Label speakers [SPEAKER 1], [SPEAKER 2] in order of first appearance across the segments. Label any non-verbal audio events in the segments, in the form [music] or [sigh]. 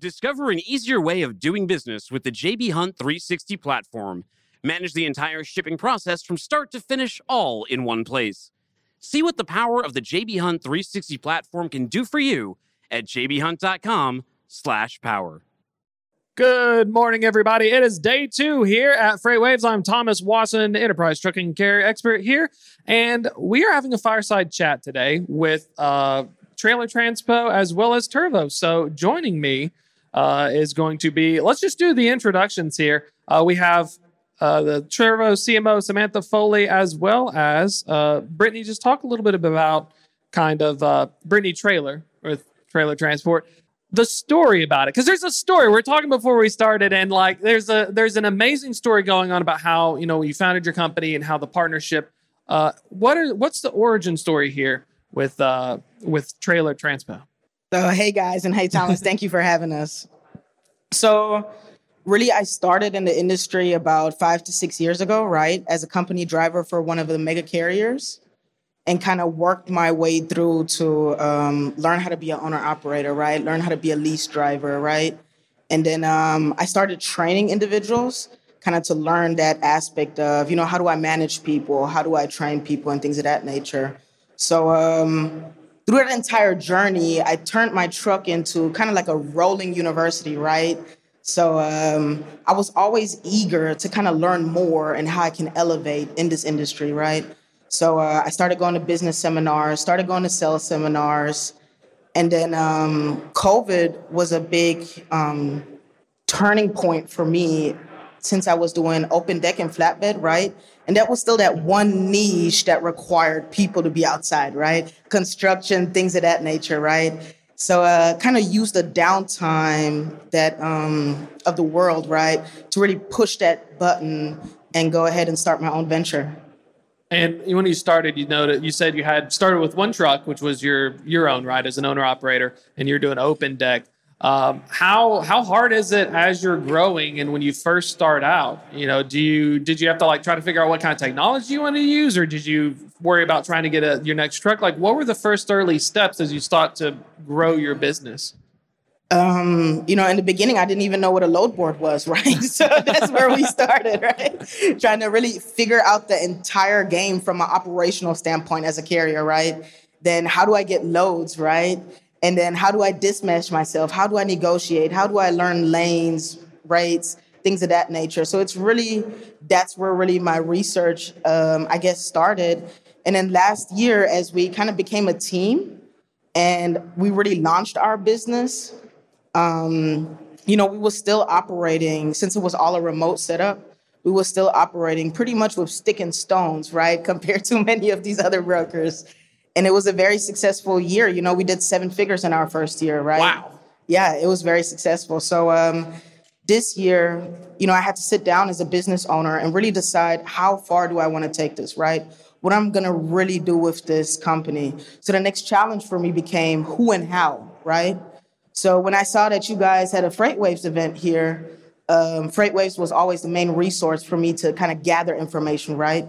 [SPEAKER 1] Discover an easier way of doing business with the JB Hunt 360 platform. Manage the entire shipping process from start to finish all in one place. See what the power of the JB Hunt 360 platform can do for you at jbhunt.com/power.
[SPEAKER 2] Good morning, everybody. It is day two here at FreightWaves. I'm Thomas Wasson, Enterprise Trucking Carrier Expert here, and we are having a fireside chat today with uh, Traylor Transpo as well as Turvo. So joining me uh, is going to be, let's just do the introductions here. Uh, we have uh, the Turvo CMO, Samantha Foley, as well as uh, Brittany. Just talk a little bit about kind of uh, Brittany Traylor with Traylor Transport. The story about it, because there's a story. We are talking before we started, and like there's a there's an amazing story going on about how you know you founded your company and how the partnership. Uh, what are what's the origin story here with with Traylor Transpo?
[SPEAKER 3] So, hey guys, and hey Thomas, thank you for having us. So, really, I started in the industry about five to six years ago, right, as a company driver for one of the mega carriers, and kind of worked my way through to um, learn how to be an owner operator, right, learn how to be a lease driver, right, and then um, I started training individuals kind of to learn that aspect of, you know, how do I manage people, how do I train people, and things of that nature. So, um, through that entire journey, I turned my truck into kind of like a rolling university, right? So um, I was always eager to kind of learn more and how I can elevate in this industry, right? So uh, I started going to business seminars, started going to sales seminars, and then um, COVID was a big um, turning point for me since I was doing open deck and flatbed, right? And that was still that one niche that required people to be outside, right? Construction, things of that nature, right? So uh, kind of used the downtime that um, of the world, right, to really push that button and go ahead and start my own venture.
[SPEAKER 2] And when you started, you know that you said you had started with one truck, which was your your own, right, as an owner operator, and you're doing open deck. Um, how how hard is it as you're growing and when you first start out? You know, do you did you have to like try to figure out what kind of technology you want to use, or did you worry about trying to get a, your next truck? Like, what were the first early steps as you start to grow your business?
[SPEAKER 3] Um, you know, in the beginning, I didn't even know what a load board was, [laughs] right? so that's where we started, [laughs] right? Trying to really figure out the entire game from an operational standpoint as a carrier, right? Then how do I get loads, right? And then how do I dismesh myself? How do I negotiate? How do I learn lanes, rates, things of that nature? So it's really, that's where really my research, um, I guess, started. And then last year, as we kind of became a team and we really launched our business, um, you know, we were still operating, since it was all a remote setup, we were still operating pretty much with stick and stones, right? [laughs] Compared to many of these other brokers and it was a very successful year. You know, we did seven figures in our first year, right?
[SPEAKER 2] Wow.
[SPEAKER 3] Yeah, it was very successful. So um, this year, you know, I had to sit down as a business owner and really decide how far do I want to take this, right? What I'm going to really do with this company. So the next challenge for me became who and how, right? So when I saw that you guys had a FreightWaves event here, um, FreightWaves was always the main resource for me to kind of gather information, right?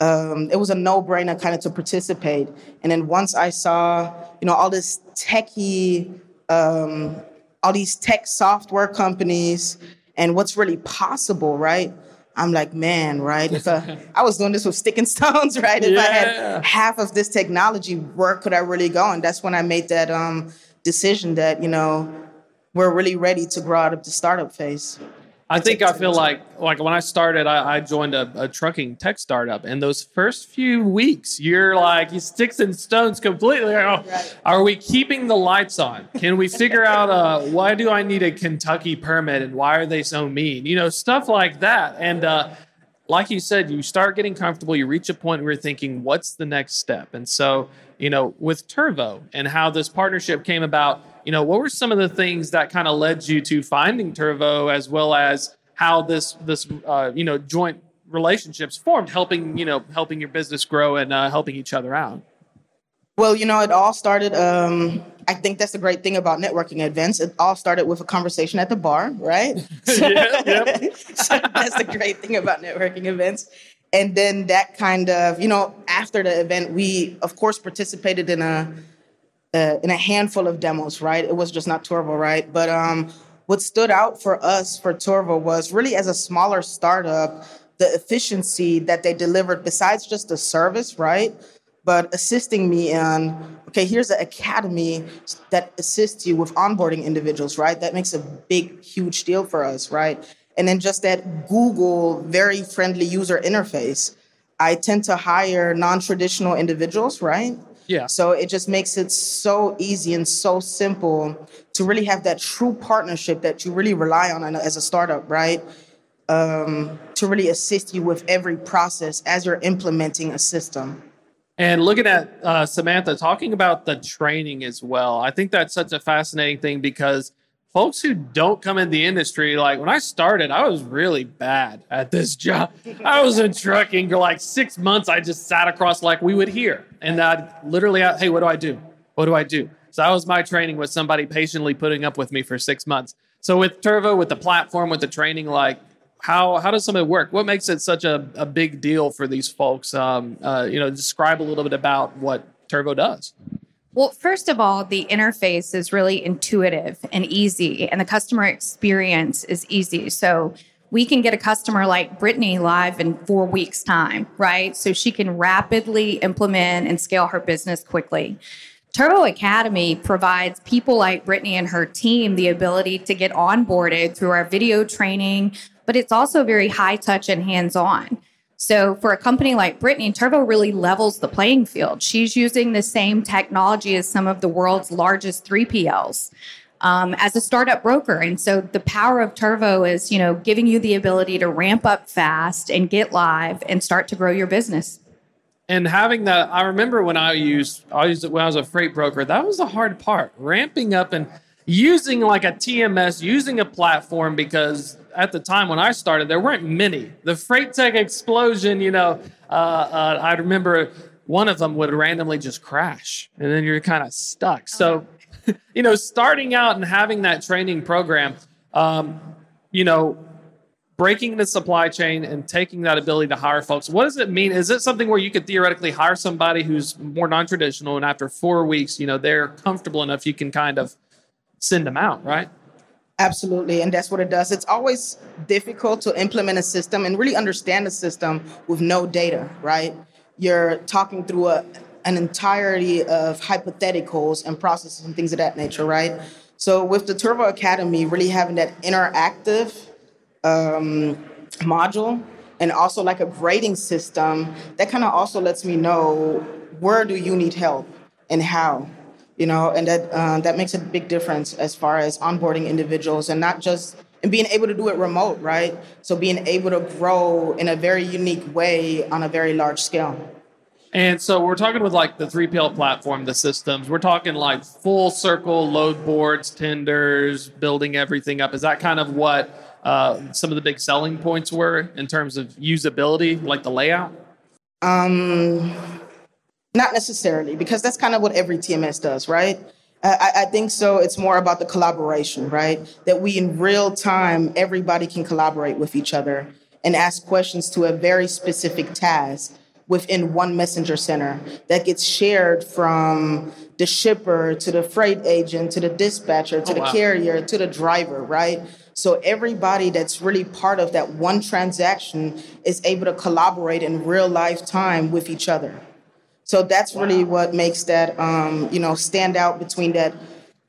[SPEAKER 3] Um, it was a no-brainer kind of to participate. And then once I saw, you know, all this techie, um, all these tech software companies, and what's really possible, right? I'm like, man, right? If uh, [laughs] I was doing this with stick and stones, [laughs] right? If yeah. I had half of this technology, where could I really go? And that's when I made that um, decision that you know we're really ready to grow out of the startup phase.
[SPEAKER 2] I think I feel like like when I started, I, I joined a, a, trucking tech startup, and those first few weeks, you're like you sticks and stones completely. Oh, right. Are we keeping the lights on? Can we figure out uh, why do I need a Kentucky permit and why are they so mean? You know, stuff like that. And uh, like you said, you start getting comfortable. You reach a point where you're thinking, what's the next step? And so, you know, with Turvo and how this partnership came about you know, what were some of the things that kind of led you to finding Turvo, as well as how this this uh, you know joint relationships formed, helping you know helping your business grow and uh, helping each other out?
[SPEAKER 3] Well, you know, it all started. Um, I think that's the great thing about networking events. It all started with a conversation at the bar, right? [laughs] yeah, yep. [laughs] so that's the great thing about networking events. And then that kind of, you know, after the event, we of course participated in a uh, in a handful of demos, right? It was just not Turvo, right? But um, what stood out for us for Turvo was really as a smaller startup, the efficiency that they delivered besides just the service, right? But assisting me in, okay, here's an academy that assists you with onboarding individuals, right? That makes a big, huge deal for us, right? And then just that Google very friendly user interface. I tend to hire non traditional individuals, right?
[SPEAKER 2] Yeah.
[SPEAKER 3] So it just makes it so easy and so simple to really have that true partnership that you really rely on as a startup, right? Um, to really assist you with every process as you're implementing a system.
[SPEAKER 2] And looking at uh, Samantha talking about the training as well, I think that's such a fascinating thing because folks who don't come in the industry, like when I started, I was really bad at this job. I was in trucking for like six months. I just sat across like we would hear, and I'd literally, hey, what do I do? What do I do? So that was my training with somebody patiently putting up with me for six months. So with Turvo, with the platform, with the training, like how how does some of it work? What makes it such a, a big deal for these folks? Um, uh, you know, describe a little bit about what Turvo does.
[SPEAKER 4] Well, first of all, the interface is really intuitive and easy, and the customer experience is easy. So we can get a customer like Brittany live in four weeks' time, right? So she can rapidly implement and scale her business quickly. Turvo Academy provides people like Brittany and her team the ability to get onboarded through our video training, but it's also very high touch and hands on. So for a company like Brittany, Turvo really levels the playing field. She's using the same technology as some of the world's largest 3PLs. Um, as a startup broker. And so the power of Turvo is, you know, giving you the ability to ramp up fast and get live and start to grow your business.
[SPEAKER 2] And having that, I remember when I used, I used it when I was a freight broker. That was the hard part, ramping up and using like a TMS, using a platform because at the time when I started, there weren't many. The freight tech explosion, you know, uh, uh, I remember one of them would randomly just crash, and then you're kind of stuck. So, [laughs] you know, starting out and having that training program, um, you know, breaking the supply chain and taking that ability to hire folks. What does it mean? Is it something where you could theoretically hire somebody who's more non-traditional, and after four weeks, you know, they're comfortable enough, you can kind of send them out, right?
[SPEAKER 3] Absolutely, and that's what it does. It's always difficult to implement a system and really understand a system with no data, right? You're talking through a, an entirety of hypotheticals and processes and things of that nature, right? So with the Turvo Academy, really having that interactive um, module and also like a grading system, that kind of also lets me know where do you need help and how you know, and that uh, that makes a big difference as far as onboarding individuals and not just and being able to do it remote, right? So being able to grow in a very unique way on a very large scale.
[SPEAKER 2] And so we're talking with like the 3PL platform, the systems. We're talking like full circle load boards, tenders, building everything up. Is that kind of what uh, some of the big selling points were in terms of usability, like the layout?
[SPEAKER 3] Um, not necessarily, because that's kind of what every TMS does, right? I, I, think so. It's more about the collaboration, right? That we in real time, everybody can collaborate with each other and ask questions to a very specific task within one messenger center that gets shared from the shipper to the freight agent to the dispatcher to oh, the wow. carrier to the driver, right? So everybody that's really part of that one transaction is able to collaborate in real life time with each other. So that's really what makes that um, you know stand out between that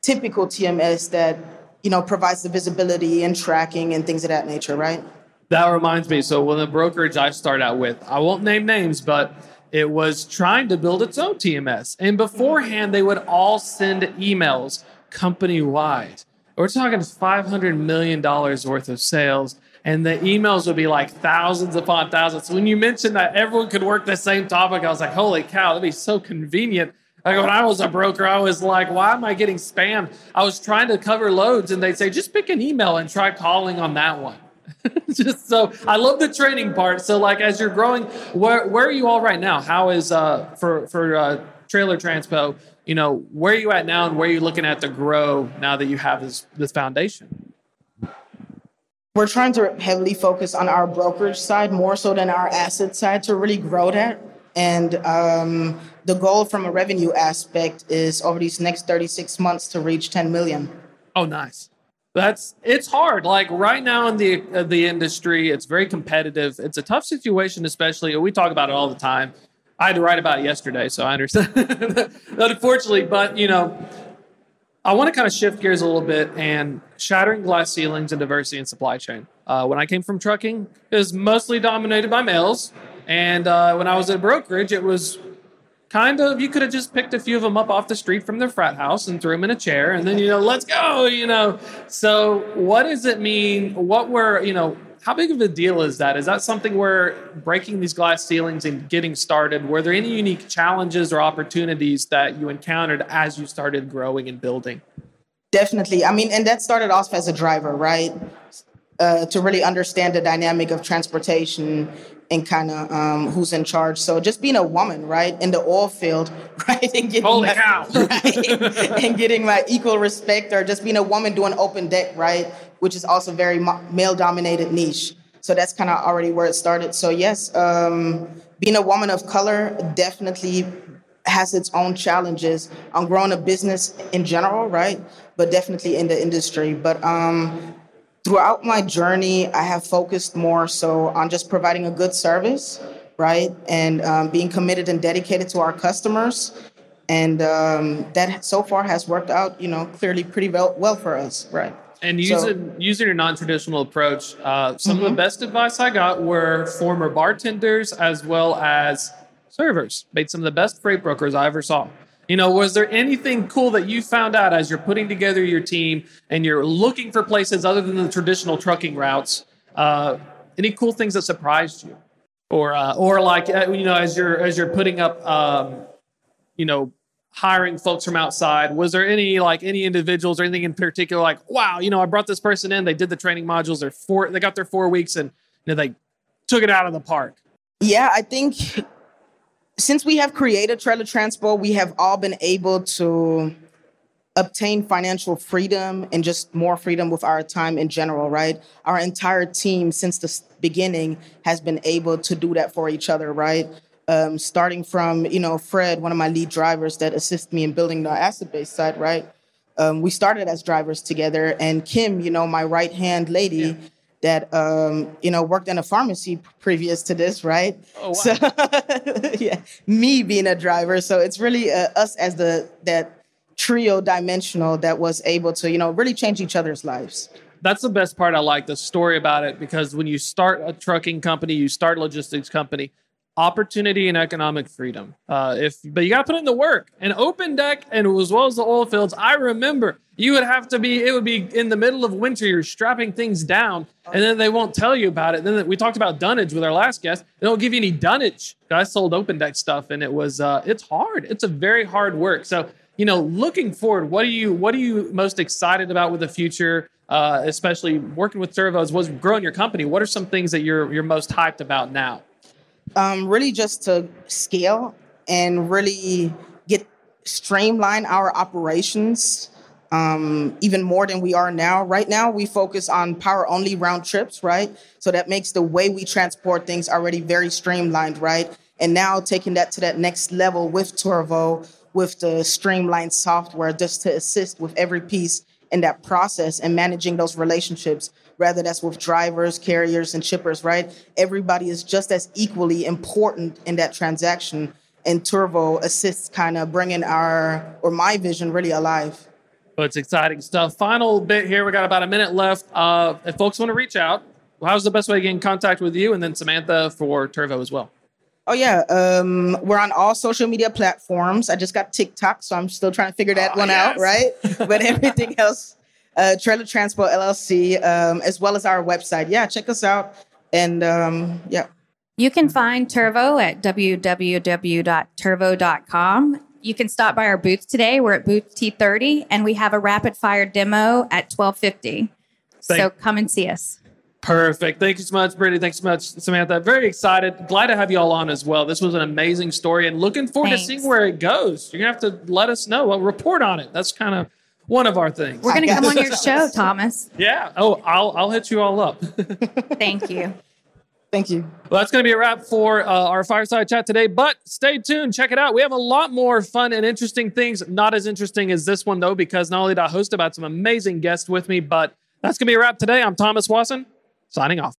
[SPEAKER 3] typical TMS that you know provides the visibility and tracking and things of that nature, right?
[SPEAKER 2] That reminds me. So when the brokerage I started out with, I won't name names, but it was trying to build its own TMS, and beforehand they would all send emails company wide. We're talking five hundred million dollars worth of sales and the emails would be like thousands upon thousands. So when you mentioned that everyone could work the same topic, I was like, holy cow, that'd be so convenient. Like when I was a broker, I was like, why am I getting spammed? I was trying to cover loads and they'd say, just pick an email and try calling on that one. [laughs] just so I love the training part. So like as you're growing, where where are you all right now? How is uh for for uh Traylor Transpo, you know, where are you at now and where are you looking at to grow now that you have this this foundation?
[SPEAKER 3] We're trying to heavily focus on our brokerage side more so than our asset side to really grow that and um, the goal from a revenue aspect is over these next 36 months to reach 10 million.
[SPEAKER 2] Oh, nice. That's it's hard. Like right now in the uh, the industry, it's very competitive. It's a tough situation, especially. We talk about it all the time. I had to write about it yesterday, so I understand. [laughs] Unfortunately, but you know, I want to kind of shift gears a little bit and shattering glass ceilings and diversity in supply chain. Uh, when I came from trucking, it was mostly dominated by males, and uh, when I was at brokerage, it was kind of you could have just picked a few of them up off the street from their frat house and threw them in a chair and then you know let's go you know so what does it mean what were you know how big of a deal is that? Is that something where breaking these glass ceilings and getting started were there any unique challenges or opportunities that you encountered as you started growing and building?
[SPEAKER 3] Definitely. I mean and that started off as a driver right? Uh, to really understand the dynamic of transportation and kind of um, who's in charge. So just being a woman, right, in the oil field, [laughs] right, and getting
[SPEAKER 2] holy
[SPEAKER 3] my,
[SPEAKER 2] cow, [laughs]
[SPEAKER 3] right, and getting my equal respect, or just being a woman doing open deck, right, which is also very male-dominated niche. So that's kind of already where it started. So yes, um, being a woman of color definitely has its own challenges on growing a business in general, right? But definitely in the industry. But um, throughout my journey, I have focused more so on just providing a good service, right? And um, being committed and dedicated to our customers. And um, that so far has worked out, you know, clearly pretty well, well for us, right?
[SPEAKER 2] And using so, using your non-traditional approach, uh, some mm-hmm. of the mm-hmm. best advice I got were former bartenders as well as servers. Made some of the best freight brokers I ever saw. You know, was there anything cool that you found out as you're putting together your team and you're looking for places other than the traditional trucking routes? Uh, any cool things that surprised you, or uh, or like uh, you know, as you're as you're putting up, um, you know, hiring folks from outside, was there any like any individuals or anything in particular like, wow, you know, I brought this person in, they did the training modules, they're four, they got their four weeks, and you know, they took it out of the park.
[SPEAKER 3] Yeah, I think since we have created Traylor Transport, we have all been able to obtain financial freedom and just more freedom with our time in general, right? Our entire team since the beginning has been able to do that for each other, right? Um, starting from, you know, Fred, one of my lead drivers that assist me in building the asset base side, right? Um, we started as drivers together, and Kim, you know, my right hand lady, yeah that um, you know worked in a pharmacy previous to this, right?
[SPEAKER 2] Oh, wow.
[SPEAKER 3] So [laughs] yeah, me being a driver. So it's really uh, us as the that trio dimensional that was able to you know really change each other's lives.
[SPEAKER 2] That's the best part. I like the story about it because when you start a trucking company, you start a logistics company opportunity and economic freedom. Uh, if but you got to put in the work. And open deck and as well as the oil fields, I remember you would have to be. It would be in the middle of winter. You're strapping things down, and then they won't tell you about it. Then we talked about dunnage with our last guest. They don't give you any dunnage. I sold open deck stuff, and it was uh, it's hard. It's a very hard work. So you know, looking forward, what are you what are you most excited about with the future? Uh, especially working with servos was growing your company. What are some things that you're you're most hyped about now?
[SPEAKER 3] Um, really just to scale and really get streamline our operations um, even more than we are now. Right now, we focus on power only round trips, right? So that makes the way we transport things already very streamlined, right? And now taking that to that next level with Turvo, with the streamlined software, just to assist with every piece in that process and managing those relationships Rather, that's with drivers, carriers, and shippers, right? Everybody is just as equally important in that transaction. And Turvo assists kind of bringing our, or my vision really alive.
[SPEAKER 2] Well, it's exciting stuff. Final bit here. We got about a minute left. Uh, if folks want to reach out, how's the best way to get in contact with you and then Samantha for Turvo as well?
[SPEAKER 3] Oh yeah, um, we're on all social media platforms. I just got TikTok, so I'm still trying to figure that oh, one yes. out, right? [laughs] but everything else uh, Traylor Transport LLC, um, as well as our website. Yeah, check us out. And um, yeah.
[SPEAKER 4] You can find Turvo at www.turvo.com. You can stop by our booth today. We're at booth T30 and we have a rapid fire demo at 1250. Thank- so come and see us.
[SPEAKER 2] Perfect. Thank you so much, Brittany. Thanks so much, Samantha. Very excited. Glad to have you all on as well. This was an amazing story and looking forward
[SPEAKER 4] Thanks.
[SPEAKER 2] to seeing where it goes. You're going to have to let us know. We'll report on it. That's kind of one of our things.
[SPEAKER 4] We're going to come on your show, Thomas.
[SPEAKER 2] Yeah. Oh, I'll I'll hit you all up. [laughs]
[SPEAKER 4] Thank you.
[SPEAKER 3] Thank you.
[SPEAKER 2] Well, that's going to be a wrap for uh, our fireside chat today. But stay tuned, check it out. We have a lot more fun and interesting things. Not as interesting as this one though, because not only did I host about some amazing guests with me, but that's going to be a wrap today. I'm Thomas Wasson, signing off.